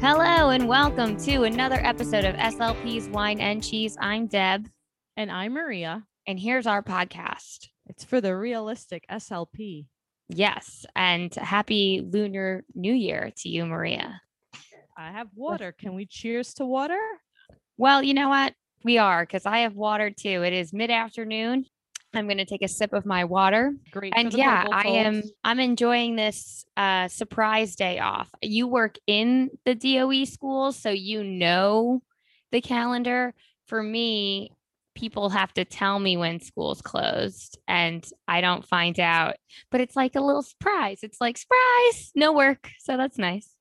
Hello and welcome to another episode of SLP's Wine and Cheese. I'm Deb, And I'm Maria. and here's our podcast. It's for the realistic SLP. Yes, and happy Lunar New Year to you, Maria. I have water. Can we cheers to water? Well, you know what? We are because I have water too. It is mid afternoon. I'm going to take a sip of my water. Great. And yeah, I am. I'm enjoying this uh surprise day off. You work in the DOE schools, so you know the calendar. For me, people have to tell me when school's closed and I don't find out. But it's like a little surprise. It's like surprise, no work. So that's nice.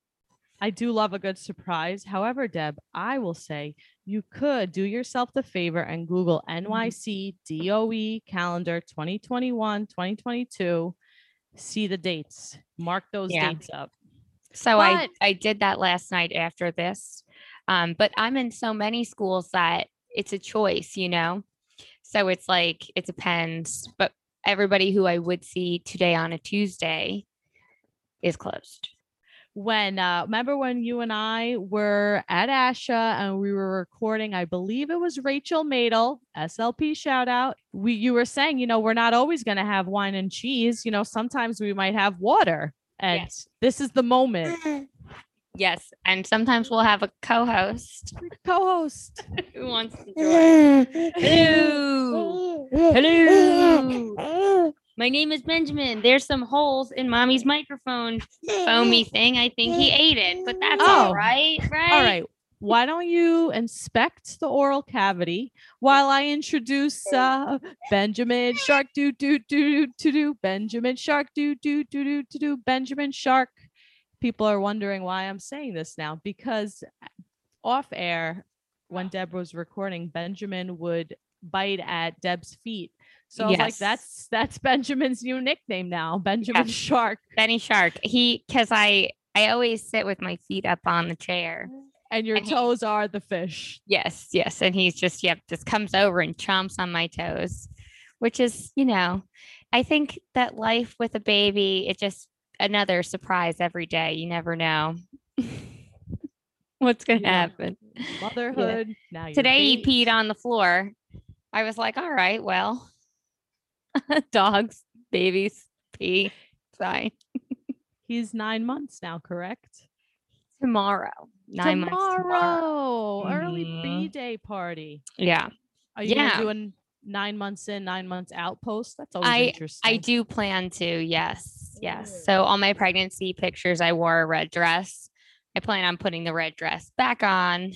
I do love a good surprise. However, Deb, I will say you could do yourself the favor and Google NYC DOE calendar 2021, 2022. See the dates. Mark those Yeah. dates up. So I I did that last night after this. Um, but I'm in so many schools that it's a choice, you know. So it's like it depends. But everybody who I would see today on a Tuesday is closed. When uh remember when you and I were at ASHA and we were recording, I believe it was Rachel Madel, SLP shout out. We you were saying, you know, we're not always gonna have wine and cheese, you know, sometimes we might have water. And Yes. this is the moment. Mm-hmm. Yes, and sometimes we'll have a co-host Co-host. who wants to join. Mm-hmm. Hello. Mm-hmm. Hello. My name is Benjamin. There's some holes in mommy's microphone foamy thing. I think he ate it, but that's all Oh. right, right? All right. Why don't you inspect the oral cavity while I introduce uh Benjamin Shark do do do do do Benjamin Shark do do do do do do Benjamin Shark. People are wondering why I'm saying this now because off air when Deb was recording, Benjamin would bite at Deb's feet. So was like, that's that's Benjamin's new nickname now, Benjamin Yes. Shark. Benny Shark. He because I I always sit with my feet up on the chair. And your And he- toes are the fish. Yes, yes. And he's just yep, just comes over and chomps on my toes, which is, you know, I think that life with a baby, it just another surprise every day. You never know what's gonna Yeah. happen. Motherhood. Now Today he peed on the floor. I was like, all right, well, dogs, babies, pee. Fine. He's nine months now, correct? Tomorrow. Nine months tomorrow. tomorrow. Early Mhm. B day party. Yeah. Are you Yeah. gonna do a nine months in, nine months out post? That's always I interesting. I do plan to, yes. Yes. So all my pregnancy pictures, I wore a red dress. I plan on putting the red dress back on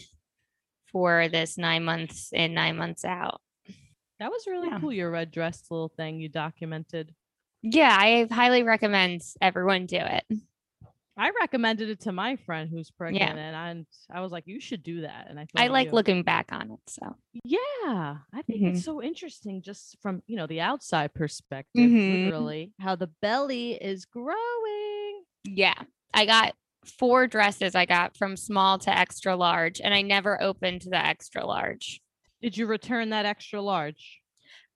for this nine months in, nine months out. That was really Yeah. cool. Your red dress little thing you documented. Yeah, I highly recommend everyone do it. I recommended it to my friend who's pregnant, and I, I was like, "You should do that." And I, I like you. looking back on it. So Yeah, I think Mhm. it's so interesting, just from you know the outside perspective, Mhm. literally, how the belly is growing. yeah, I got four dresses I got from small to extra large, and I never opened the extra large. Did you return that extra large?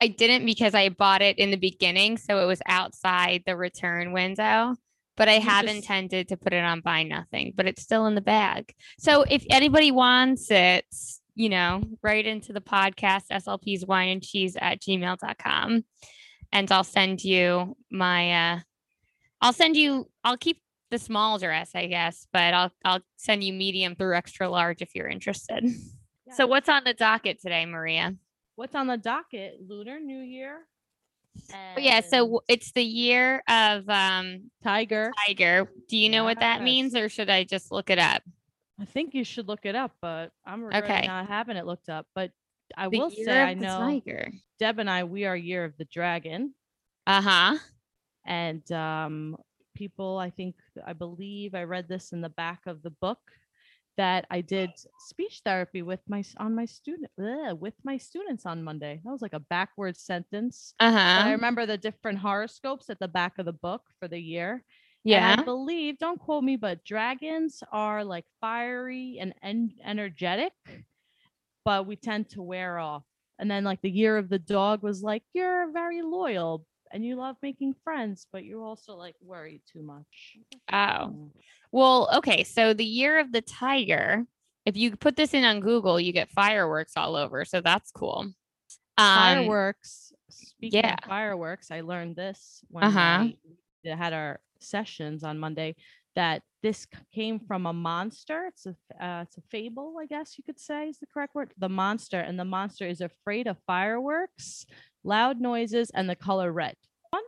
I didn't because I bought it in the beginning, so it was outside the return window. But I You have just- intended to put it on buy nothing, but it's still in the bag. So if anybody wants it, you know, right into the podcast SLP's wine and cheese at gmail.com. And I'll send you my uh I'll send you I'll keep the small dress, I guess, but I'll I'll send you medium through extra large if you're interested. So what's on the docket today, Maria? What's on the docket? Lunar New Year. Oh, yeah, so it's the year of um Tiger. tiger. Do you know what that means or should I just look it up? I think you should look it up, but I'm regretting Okay. not having it looked up. But I The will say I know tiger. Deb and I we are year of the dragon, Uh-huh. and um, people I think I believe I read this in the back of the book that I did speech therapy with my on my student ugh, with my students on Monday. That was like a backwards sentence. I Uh-huh. remember the different horoscopes at the back of the book for the year. And Yeah. I believe, don't quote me, but dragons are like fiery and en- energetic, but we tend to wear off. And then like the year of the dog was like, you're very loyal and you love making friends, but you also like worry too much. Oh, Mm. well, okay. So the year of the tiger, if you put this in on Google, you get fireworks all over. So that's cool. Um, fireworks. Speaking yeah. of fireworks, I learned this when Uh-huh. We had our sessions on Monday that this came from a monster. It's a uh, it's a fable, I guess you could say is the correct word. The monster, and the monster is afraid of fireworks, loud noises, and the color red.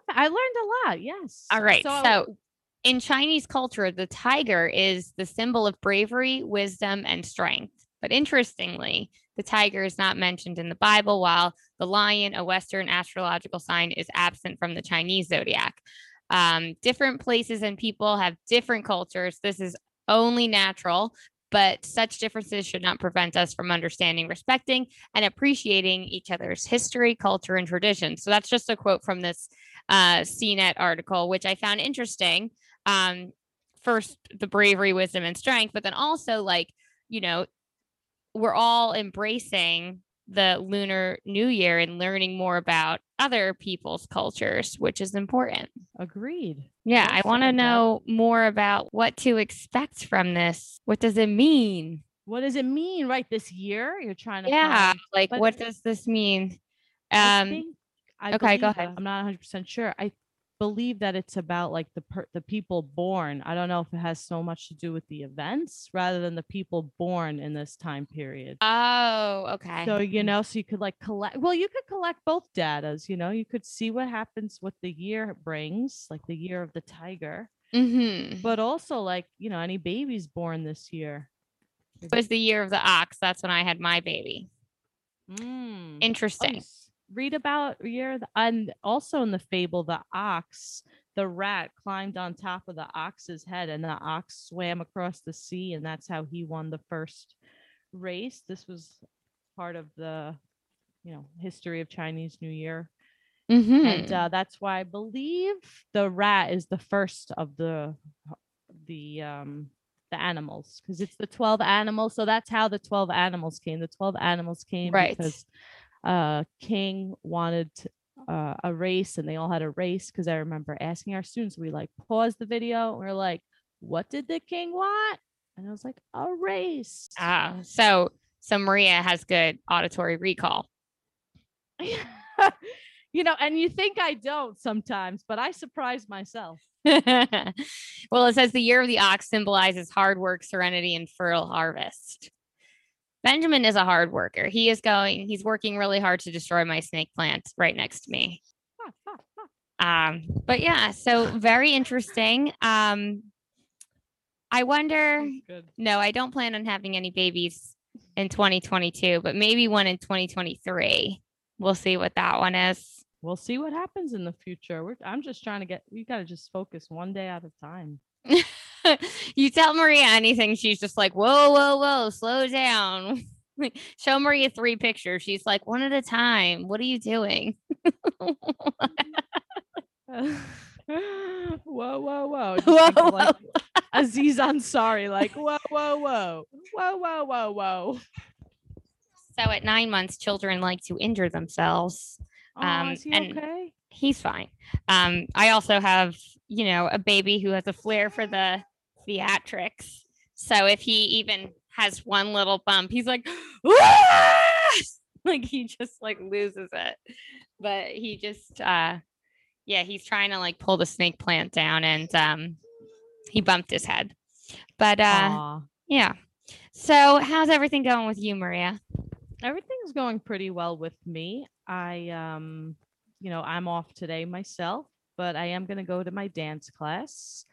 I learned a lot. Yes. All right. I- So, in Chinese culture, the tiger is the symbol of bravery, wisdom, and strength. But interestingly, the tiger is not mentioned in the Bible, while the lion, a Western astrological sign, is absent from the Chinese zodiac. Um, different places and people have different cultures. This is only natural, but such differences should not prevent us from understanding, respecting, and appreciating each other's history, culture, and traditions. So that's just a quote from this uh, CNET article, which I found interesting. Um, first, the bravery, wisdom, and strength, but then also, like, you know, we're all embracing the Lunar New Year and learning more about other people's cultures, which is important. agreed. Yeah, Well I want to know more about what to expect from this. What does it mean? What does it mean, right? This year, you're trying to Yeah, find like what does this mean? I Um, think- I okay, go ahead. I'm not 100 percent sure. I believe that it's about like the per- the people born. I don't know if it has so much to do with the events rather than the people born in this time period. oh, okay. So you know, so you could like collect. Well, you could collect both datas. You know, you could see what happens, what the year brings, like the year of the tiger, mm-hmm. but also like you know, any babies born this year. It was the year of the ox. That's when I had my baby. Mm. Oh, Interesting. s- read about year and also in the fable the ox the rat climbed on top of the ox's head and the ox swam across the sea and that's how he won the first race this was part of the you know history of chinese new year Mm-hmm. and uh, that's why i believe the rat is the first of the the um the animals because it's the 12 animals so that's how the 12 animals came the 12 animals came Right. because uh king wanted uh, a race and they all had a race because i remember asking our students we like paused the video and we are like what did the king want and i was like a race Ah, so so Maria has good auditory recall. you know and you think i don't sometimes but i surprise myself well, it says the year of the ox symbolizes hard work, serenity, and fertile harvest. Benjamin is a hard worker. He is going, he's working really hard to destroy my snake plant right next to me. Um, but yeah, so very interesting. Um, I wonder, no, I don't plan on having any babies in 2022, but maybe one in 2023. We'll see what that one is. We'll see what happens in the future. We're, I'm just trying to get, we got to just focus one day at a time. you tell Maria anything, she's just like, whoa, whoa, whoa, slow down. Show Maria three pictures. She's like, one at a time. What are you doing? whoa, whoa, whoa. Whoa, of, like, Aziz Ansari, like, whoa, whoa, whoa. Whoa, whoa, whoa, whoa. So at nine months, children like to injure themselves. Oh, Um, is he and- okay? He's fine. Um, I also have, you know, a baby who has a flair for the theatrics. So if he even has one little bump, he's like, "Ah!" like he just like loses it. But he just uh yeah, he's trying to like pull the snake plant down and um he bumped his head. But uh yeah. So how's everything going with you, Maria? everything's going pretty well with me. I um you know, I'm off today myself, but I am going to go to my dance class.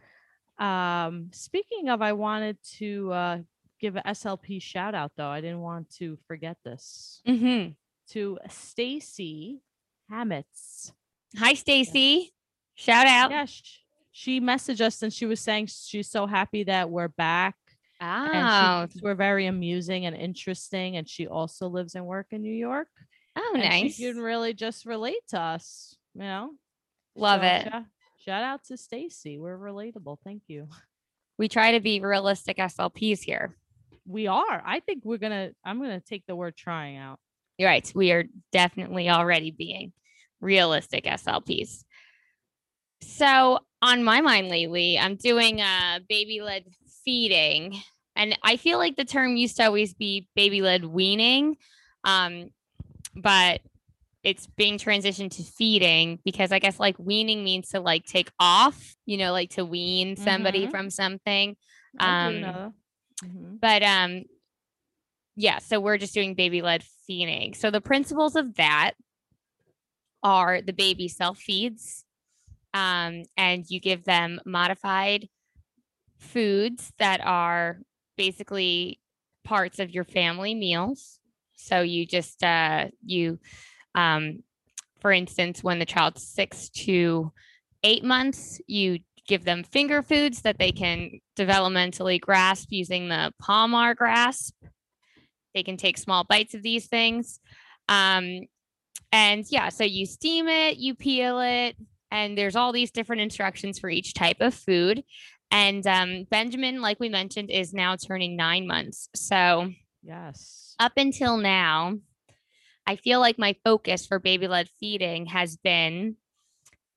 Um speaking of I wanted to uh give a SLP shout out though. I didn't want to forget this. Mm-hmm. To Stacy Hamitz. Hi, Stacy. Shout out. Yeah, sh- she messaged us and she was saying she's so happy that we're back Oh, and she, we're very amusing and interesting and she also lives and work in New York. oh, and nice. She can really just relate to us, you know. Love So, it. Shout, out to Stacy. We're relatable. Thank you. We try to be realistic SLPs here. We are. I think we're gonna. I'm gonna take the word trying out. You're right. We are definitely already being realistic SLPs. So on my mind lately, I'm doing a baby led feeding. And I feel like the term used to always be baby led weaning. Um, but it's being transitioned to feeding because I guess like weaning means to like take off, you know, like to wean somebody Mhm. from something. Um. Mhm. But um yeah, so we're just doing baby led feeding. So the principles of that are the baby self feeds um, and you give them modified foods that are basically parts of your family meals. So you just uh, you um, for instance, when the child's six to eight months, you give them finger foods that they can developmentally grasp using the palmar grasp. They can take small bites of these things. Um, and yeah, so you steam it, you peel it, and there's all these different instructions for each type of food. And um, Benjamin, like we mentioned, is now turning nine months. So Yes. up until now, I feel like my focus for baby led feeding has been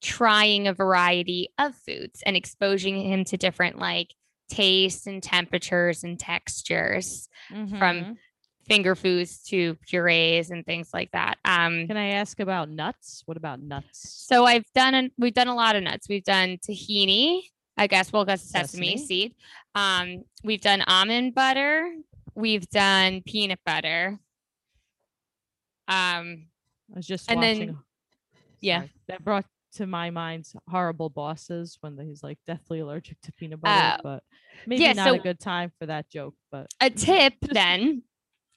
trying a variety of foods and exposing him to different like tastes and temperatures and textures Mhm. finger foods to purees and things like that um Can I ask about nuts? What about nuts? so i've done an, we've done a lot of nuts we've done tahini i guess well guess sesame, Sesame. seed um we've done almond butter we've done peanut butter um I was just and then- watching. yeah. sorry, that brought to my mind horrible bosses when he's like deathly allergic to peanut butter. Oh. but maybe Yeah, not so- a good time for that joke. But a tip then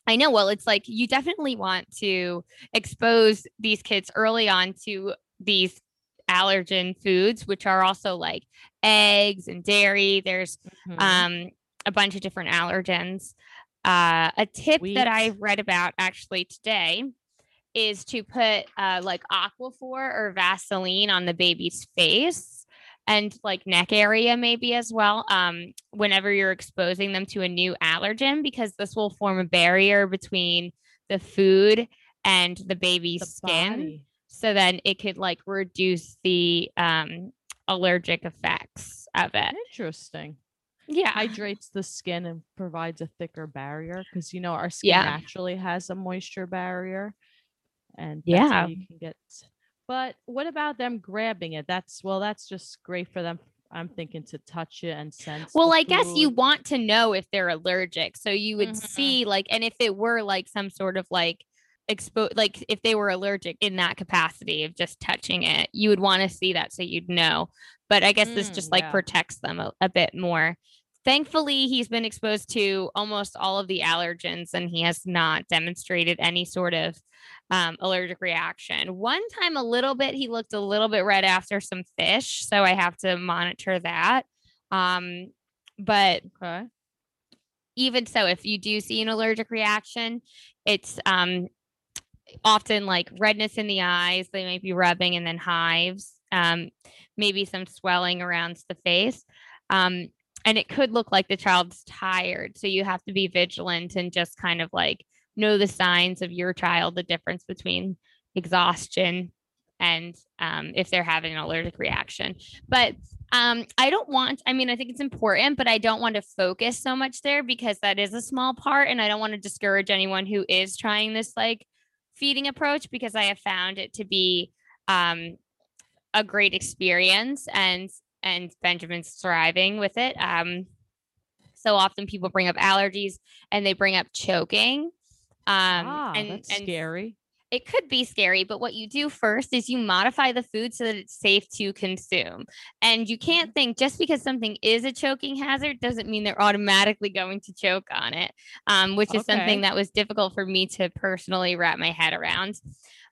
i know well it's like you definitely want to expose these kids early on to these allergen foods which are also like eggs and dairy there's Mhm. um a bunch of different allergens uh a tip that i read about actually today is to put uh like aquaphor or vaseline on the baby's face and like neck area maybe as well um whenever you're exposing them to a new allergen because this will form a barrier between the food and the baby's the skin body. so then it could like reduce the um allergic effects of it Interesting. yeah Hydrates the skin and provides a thicker barrier because you know our skin Yeah. naturally has a moisture barrier, and Yeah. you can get. But what about them grabbing it? That's well, that's just great for them. I'm thinking to touch it and sense. Well, I guess you want to know if they're allergic. So you would Mhm. see like and if it were like some sort of like expo like if they were allergic in that capacity of just touching it, you would want to see that so you'd know. But I guess this Mm, just like yeah. protects them a, a bit more. Thankfully, he's been exposed to almost all of the allergens and he has not demonstrated any sort of um, allergic reaction. One time, a little bit, he looked a little bit red after some fish. So I have to monitor that. Um, but Okay. even so, if you do see an allergic reaction, it's um, often like redness in the eyes. They might be rubbing and then hives, um, maybe some swelling around the face. Um, and it could look like the child's tired. So you have to be vigilant and just kind of like know the signs of your child, the difference between exhaustion and um, if they're having an allergic reaction. But um, I don't want, I mean, I think it's important, but I don't want to focus so much there because that is a small part. And I don't want to discourage anyone who is trying this like feeding approach because I have found it to be um, a great experience and and Benjamin's thriving with it. Um, so often people bring up allergies and they bring up choking. Um, ah, and, that's and scary. it could be scary, but what you do first is you modify the food so that it's safe to consume. And you can't think just because something is a choking hazard doesn't mean they're automatically going to choke on it, um, which is Okay. something that was difficult for me to personally wrap my head around.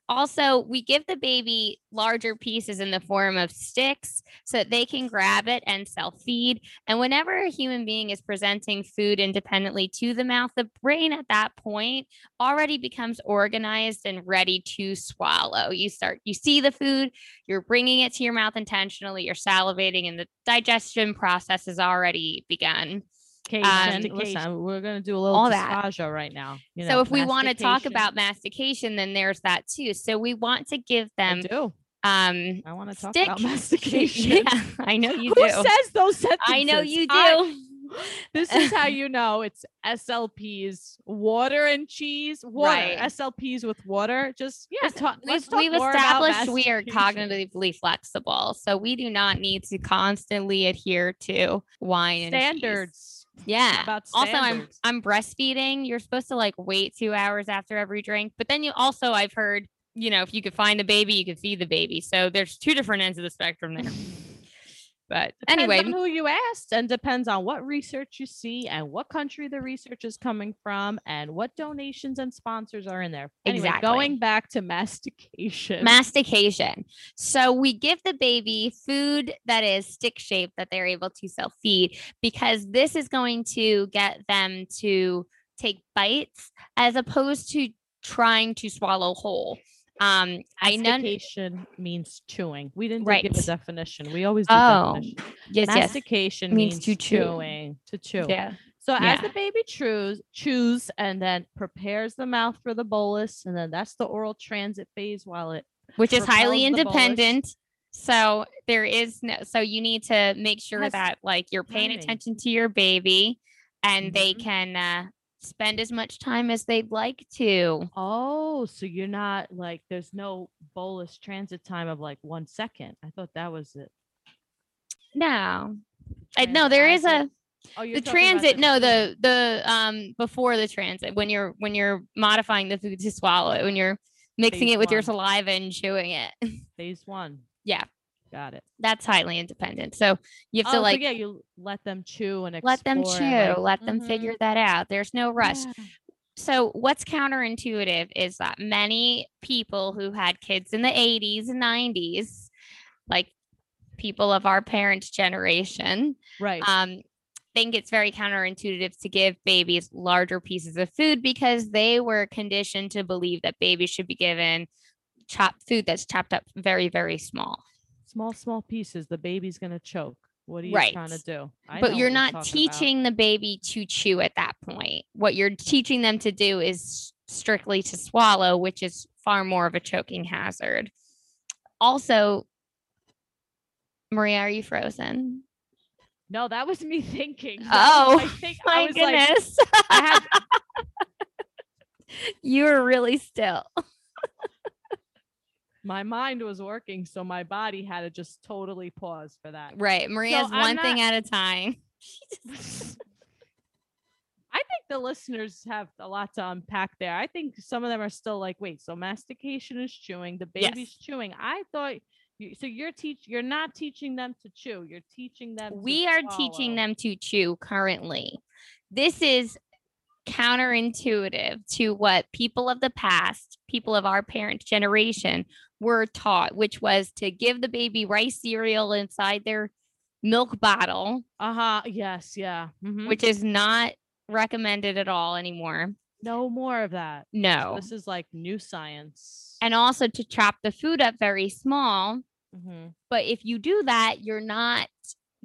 Also, we give the baby larger pieces in the form of sticks so that they can grab it and self feed. And whenever a human being is presenting food independently to the mouth, the brain at that point already becomes organized and ready to swallow. You start, you see the food, you're bringing it to your mouth intentionally, you're salivating, and the digestion process has already begun. Cation, mastication. listen, we're gonna do a little All that. right now. you so if we want to talk about mastication, then there's that too. So we want to give I them do. Um, I want to talk about mastication. Yeah, I know you Who do. says those sentences? I know you do. I- this is how you know it's SLPs, water and cheese, water. Right. SLPs with water. Just yeah, Let's talk, we've, we've more about established we are cognitively flexible, so we do not need to constantly adhere to wine and standards. Yeah. Also, I'm. I'm breastfeeding. You're supposed to like wait two hours after every drink, but then you also I've heard you know if you could find the baby, you could feed the baby. So there's two different ends of the spectrum there. But Depends anyway, on who you asked, and depends on what research you see, and what country the research is coming from, and what donations and sponsors are in there. Anyway, Exactly. going back to mastication. mastication. So we give the baby food that is stick shaped that they're able to self feed because this is going to get them to take bites as opposed to trying to swallow whole. Um, I know. Mastication means chewing. We didn't Right. give a definition. We always do Oh, definition. yes, yes. Mastication Means means, to chew. chewing, to chew. Yeah. So as the baby chews, chews, and then prepares the mouth for the bolus, and then that's the oral transit phase while it Which is highly the bolus. independent. So there is no, so you need to make sure Has that like you're paying timing. attention to your baby and they Mhm. can uh, spend as much time as they'd like to. Oh, so you're not like there's no bolus transit time of like one second. I thought that was it. No, I, no, there is a Oh, the transit. No, the the um before the transit when you're when you're modifying the food to swallow it when you're mixing Phase it with your saliva and chewing it. phase one. Yeah. Got it. That's highly independent. So you have oh, to so like yeah, you let them chew and let them chew, explore like, let them figure mhm, that out. There's no rush. yeah. so what's counterintuitive is that many people who had kids in the 80s and 90s like people of our parents generation Right. um, think it's very counterintuitive to give babies larger pieces of food because they were conditioned to believe that babies should be given chopped food that's chopped up very very small small, small pieces. The baby's gonna choke. What are you trying to do? I but you're not talking about. teaching the baby to chew at that point what you're teaching them to do is strictly to swallow which is far more of a choking hazard also maria are you frozen No, that was me thinking. Oh, I think I my was like, goodness I had you were really still my mind was working, so my body had to just totally pause for that. right maria's I'm one thing at a time I think the listeners have a lot to unpack there. I think some of them are still like, wait, so mastication is chewing, the Yes. baby's chewing. I thought you, so you're teach you're not teaching them to chew, you're teaching them we are teaching them to chew currently. This is counterintuitive to what people of the past, people of our parent generation, were taught, which was to give the baby rice cereal inside their milk bottle, Uh-huh. Yes, yeah. mhm. which is not recommended at all anymore. no more of that. So No. this is like new science. And also to chop the food up very small. Mhm. But if you do that, you're not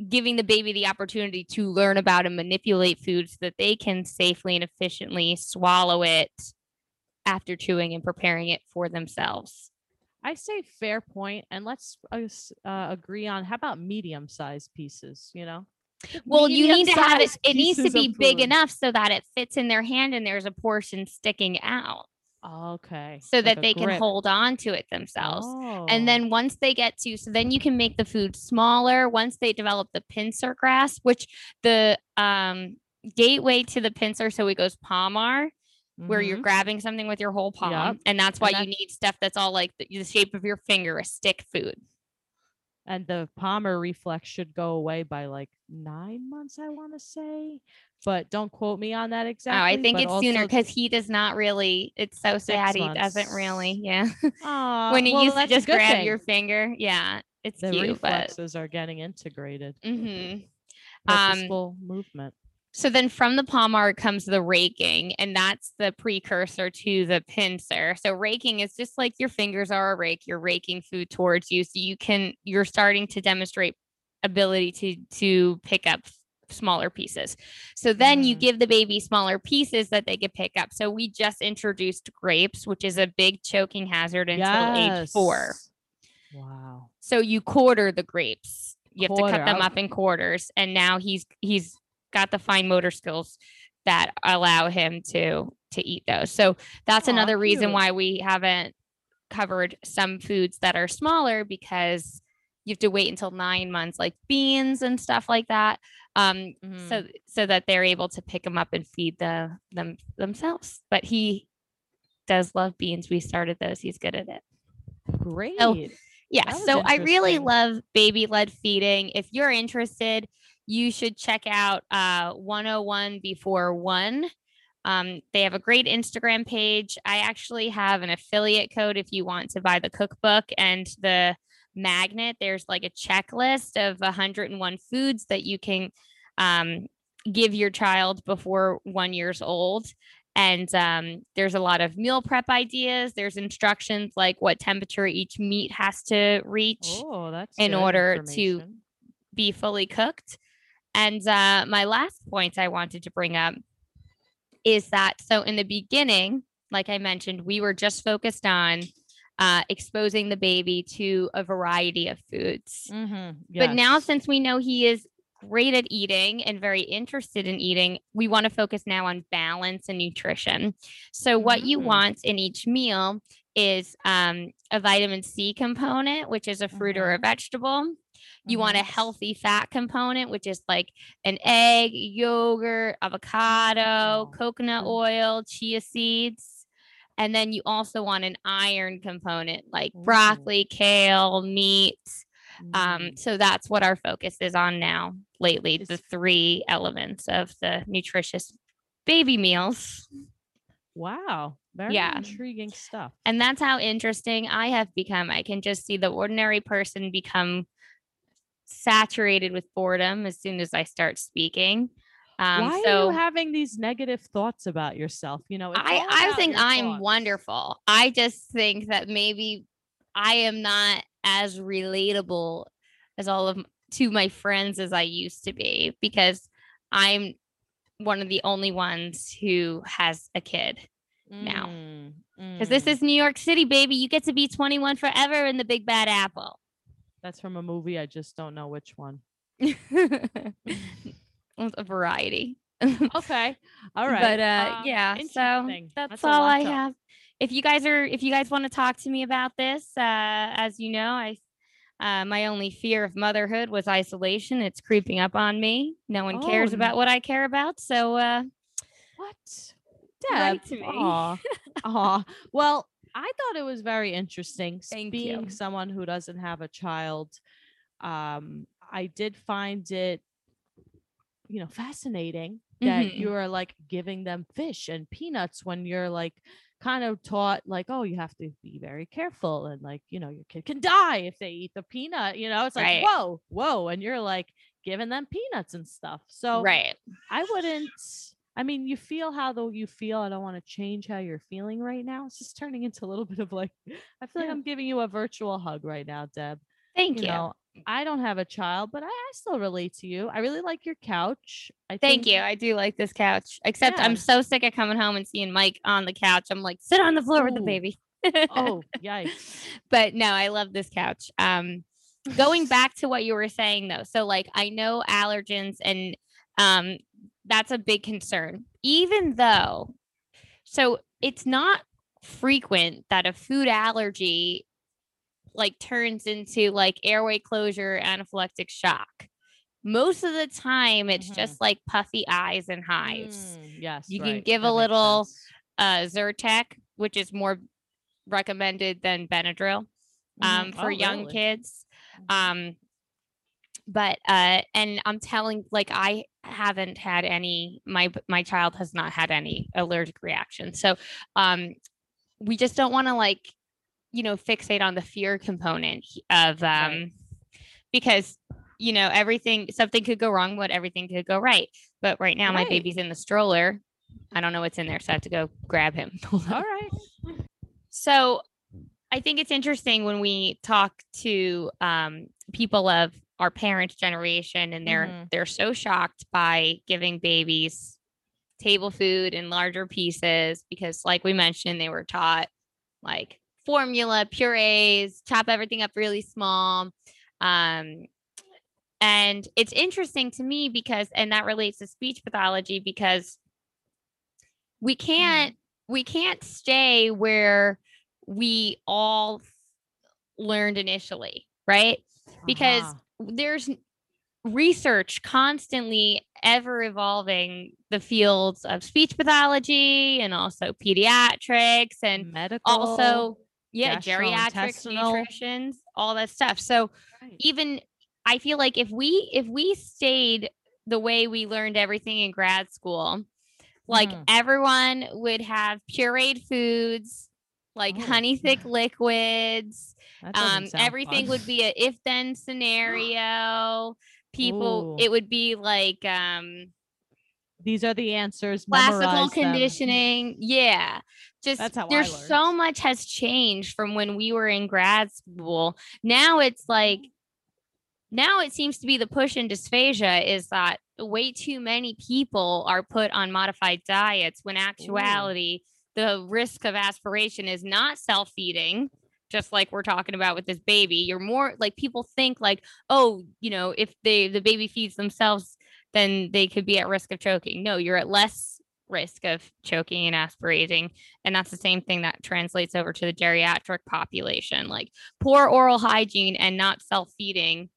giving the baby the opportunity to learn about and manipulate food so that they can safely and efficiently swallow it after chewing and preparing it for themselves. I say fair point, and let's uh, agree on how about medium sized pieces, you know? Well, you need to have it, it needs to be big food. enough so that it fits in their hand and there's a portion sticking out Okay. so like that they can hold on to it themselves. Oh. And then once they get to, so then you can make the food smaller. Once they develop the pincer grasp, which the um, gateway to the pincer, so it goes palmar, where you're Mhm. grabbing something with your whole palm, Yup. and that's why And you need stuff that's all like the, the shape of your finger, a stick food. and the palmar reflex should go away by like nine months, I want to say, but don't quote me on that exactly. oh, I think but it's sooner because he does not really. It's so sad he doesn't really. Yeah, Aw, when he well, used to just grab thing. your finger. Yeah, it's the cute, but reflexes are getting integrated. Mm-hmm. Um, movement. So then from the palmar comes the raking, and that's the precursor to the pincer. So raking is just like your fingers are a rake, you're raking food towards you. So you can you're starting to demonstrate ability to to pick up smaller pieces. So then you Mm. give the baby smaller pieces that they could pick up. So we just introduced grapes, which is a big choking hazard until age four. Wow. So you quarter the grapes. You have to cut them up in quarters. And now he's he's got the fine motor skills that allow him to to eat those. So that's Aw, another reason cute. why we haven't covered some foods that are smaller because you have to wait until nine months, like beans and stuff like that. Um, Mhm. so so that they're able to pick them up and feed the them themselves. But he does love beans. We started those. He's good at it. great. Yeah. So I really love baby led feeding. If you're interested, you should check out uh 101 before one. Um, they have a great Instagram page. I actually have an affiliate code if you want to buy the cookbook and the magnet. There's like a checklist of 101 foods that you can um, give your child before one years old. And um, there's a lot of meal prep ideas. There's instructions like what temperature each meat has to reach Oh, in order to- be fully cooked. And uh, my last point I wanted to bring up is that so in the beginning, like I mentioned, we were just focused on uh, exposing the baby to a variety of foods. Mhm, But now, since we know he is great at eating and very interested in eating, we want to focus now on balance and nutrition. So, what you Mm. want in each meal is um, a vitamin C component, which is a fruit or a vegetable. You want a Mhm. healthy fat component, which is like an egg, yogurt, avocado, Oh, coconut oil, chia seeds. And then you also want an iron component like broccoli, kale, meat. Um, Mm. so that's what our focus is on now lately the three elements of the nutritious baby meals. Wow. Very Yeah. intriguing stuff. And that's how interesting I have become. I can just see the ordinary person become saturated with boredom as soon as I start speaking. Um, Why so are you having these negative thoughts about yourself? You know, I, I think I'm thoughts. wonderful. I just think that maybe I am not as relatable as all of to my friends as I used to be because I'm one of the only ones who has a kid. Now. Mm, Because this mm. is New York City, baby. You get to be 21 forever in the Big Bad Apple. that's from a movie. I just don't know which one. A variety. Okay. All right. But uh, um, yeah, so interesting. that's, all I have. If you guys are, if you guys want to talk to me about this, uh, as you know, I, uh, my only fear of motherhood was isolation. It's creeping up on me. No one cares Oh, about what I care about. So, uh, What? Write to me. Aw. Aw. Well, I thought it was very interesting. Thank being you. someone who doesn't have a child, um, I did find it, you know, fascinating that Mhm. you're like giving them fish and peanuts when you're like kind of taught like, oh, you have to be very careful and like, you know, your kid can die if they eat the peanut. You know, it's like, Right. whoa, whoa. And you're like giving them peanuts and stuff. So right. I wouldn't. I mean, you feel how though you feel. I don't want to change how you're feeling right now. It's just turning into a little bit of like, I feel like I'm giving you a virtual hug right now, Deb. Thank you. You know, I don't have a child, but I, I still relate to you. I really like your couch. I Thank think- you. I do like this couch, except I'm so sick of coming home and seeing Mike on the couch. I'm like, sit on the floor with the baby. Oh, yikes. but no, I love this couch. Um, going back to what you were saying though, so like I know allergens and um, that's a big concern. Even though, so it's not frequent that a food allergy like turns into like airway closure, anaphylactic shock. Most of the time, it's Mhm. just like puffy eyes and hives Mm, yes. You can give a that makes little- uh Zyrtec, which is more recommended than Benadryl um Mhm. for Oh, young really? kids. Mhm. Um but uh and I'm telling like I haven't had any my my child has not had any allergic reaction. So um we just don't want to like you know fixate on the fear component of um Right. because you know everything something could go wrong but everything could go right. But right now my baby's in the stroller. I don't know what's in there so I have to go grab him. All right. So I think it's interesting when we talk to um, people of our parents' generation and they're Mhm. they're so shocked by giving babies table food in larger pieces because like we mentioned they were taught like formula, purees, chop everything up really small. Um, and it's interesting to me because, and that relates to speech pathology because we can't we can't stay where we all learned initially, right? Because Uh-huh. There's research constantly ever evolving the fields of speech pathology and also pediatrics and medical also yeah geriatrics nutritions all that stuff so Right. even i feel like if we if we stayed the way we learned everything in grad school like Mm. everyone would have pureed foods like Oh. honey thick liquids um everything fun. would be a if then scenario people Ooh. it would be like um These are the answers. classical memorize them. conditioning yeah just That's how I there's so much has changed from when we were in grad school now it's like now it seems to be the push in dysphagia is that way too many people are put on modified diets when actuality the risk of aspiration is not self-feeding just like we're talking about with this baby. You're more like people think like oh you know if they the baby feeds themselves then they could be at risk of choking. No you're at less risk of choking and aspirating and that's the same thing that translates over to the geriatric population. Like poor oral hygiene and not self-feeding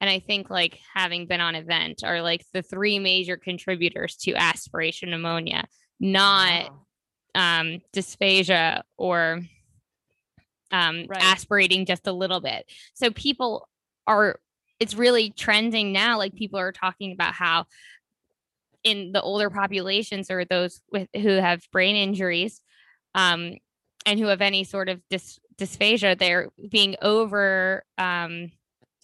and i think like having been on event are like the three major contributors to aspiration pneumonia not Wow. Um dysphagia or um Right. aspirating just a little bit so people are it's really trending now like people are talking about how in the older populations or those with who have brain injuries um and who have any sort of dys, dysphagia they're being over um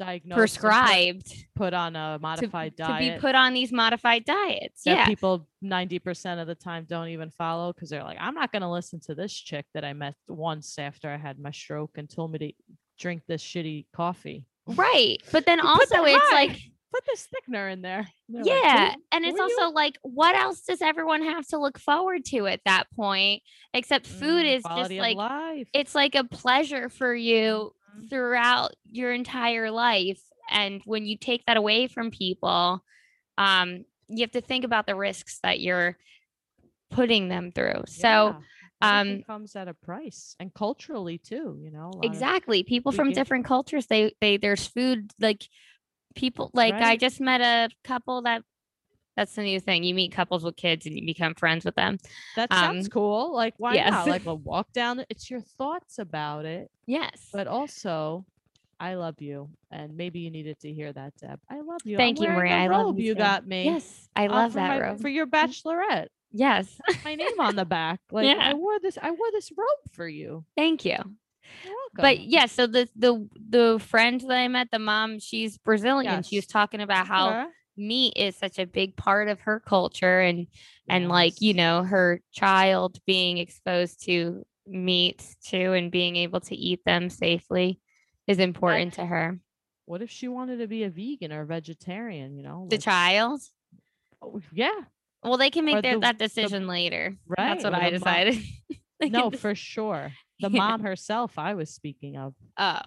Diagnosed prescribed Put, on a to, modified to diet. be put on these modified diets yeah people 90% of the time don't even follow because they're like, I'm not going to listen to this chick that I met once after I had my stroke and told me to drink this shitty coffee. right but then also it's hi- like Put this thickener in there. They're Yeah. "Who- and it's are you?" also like, what else does everyone have to look forward to at that point? Except food Mm, is just like, life. it's like a pleasure for you. Throughout your entire life. And when you take that away from people, um, you have to think about the risks that you're putting them through. So, Yeah, everything um, comes at a price and culturally too, you know. of- exactly people from different cultures they they there's food like people like i just met a couple that that's the new thing you meet couples with kids and you become friends with them that sounds um, cool. Like, why yes. not? Like a walk down. It's your thoughts about it, yes but also, I love you, and maybe you needed to hear that, Deb. I love you. I'm Thank you, wearing Maria. I love you you got me. yes i uh, love that my- robe for your bachelorette. yes My name on the back. Like Yeah. I wore this. I wore this robe for you. thank you but yeah so the the the friend that i met the mom she's brazilian she was talking about how. Meat is such a big part of her culture and and like you know her child being exposed to meats too and being able to eat them safely is important to her What if she wanted to be a vegan or a vegetarian? You know, the like- child Oh, yeah. well they can make Or their, the- that decision later Right. that's what i the decided No, for sure. The mom herself, I was speaking of. oh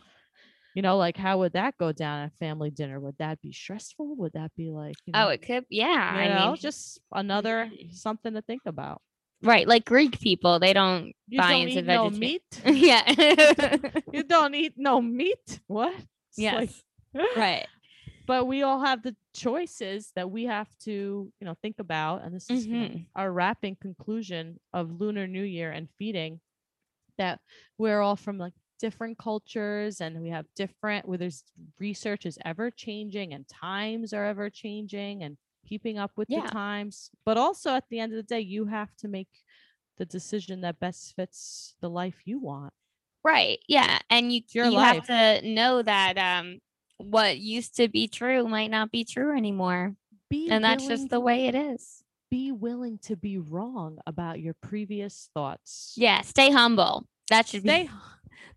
You know, like how would that go down at family dinner? Would that be stressful? Would that be like, you know, oh it could yeah you i know, mean just another something to think about. right like greek people they don't You buy don't into eat no meat. yeah you don't eat no meat. What? It's like- yes right but we all have the choices that we have to you know think about and this is you know, Mhm. our wrapping conclusion of lunar new year and feeding that we're all from like different cultures and we have different where there's research is ever changing and times are ever changing and keeping up with Yeah. the times but also at the end of the day you have to make the decision that best fits the life you want Right. Yeah. And you your you life. have to know that um what used to be true might not be true anymore. be And that's just the way it is. be willing to be wrong about your previous thoughts Yeah. Stay humble. That should Stay be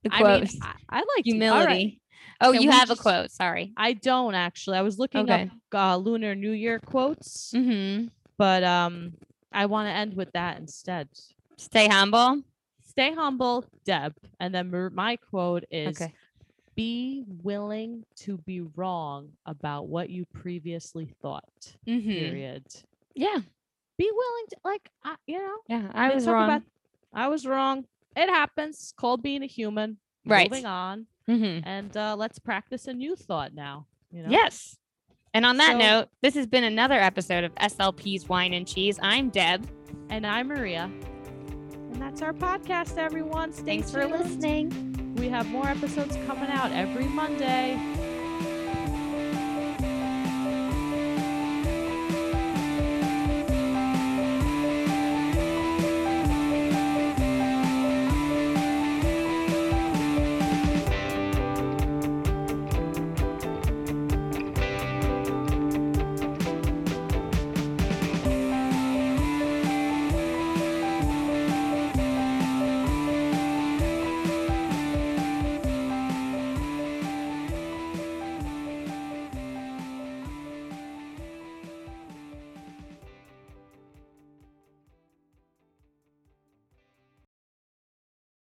the I quote. mean, I, I like Humility. right. Oh, you have a quote. Sorry. I don't actually. I was looking Okay. up uh, Lunar New Year quotes, Mm-hmm. but um, I want to end with that instead. Stay humble. stay humble, Deb. And then my quote is Okay. be willing to be wrong about what you previously thought. Mm-hmm. Period. Yeah. Be willing to like I, you know, Yeah. I was wrong. about- I was wrong. It happens. It's called being a human. Right. Moving on. mm-hmm. And uh, let's practice a new thought now. You know? Yes. And on that So- note, this has been another episode of SLP's Wine and Cheese. I'm Deb. And I'm Maria. And that's our podcast, everyone. Stay Thanks for listening. We have more episodes coming out every Monday.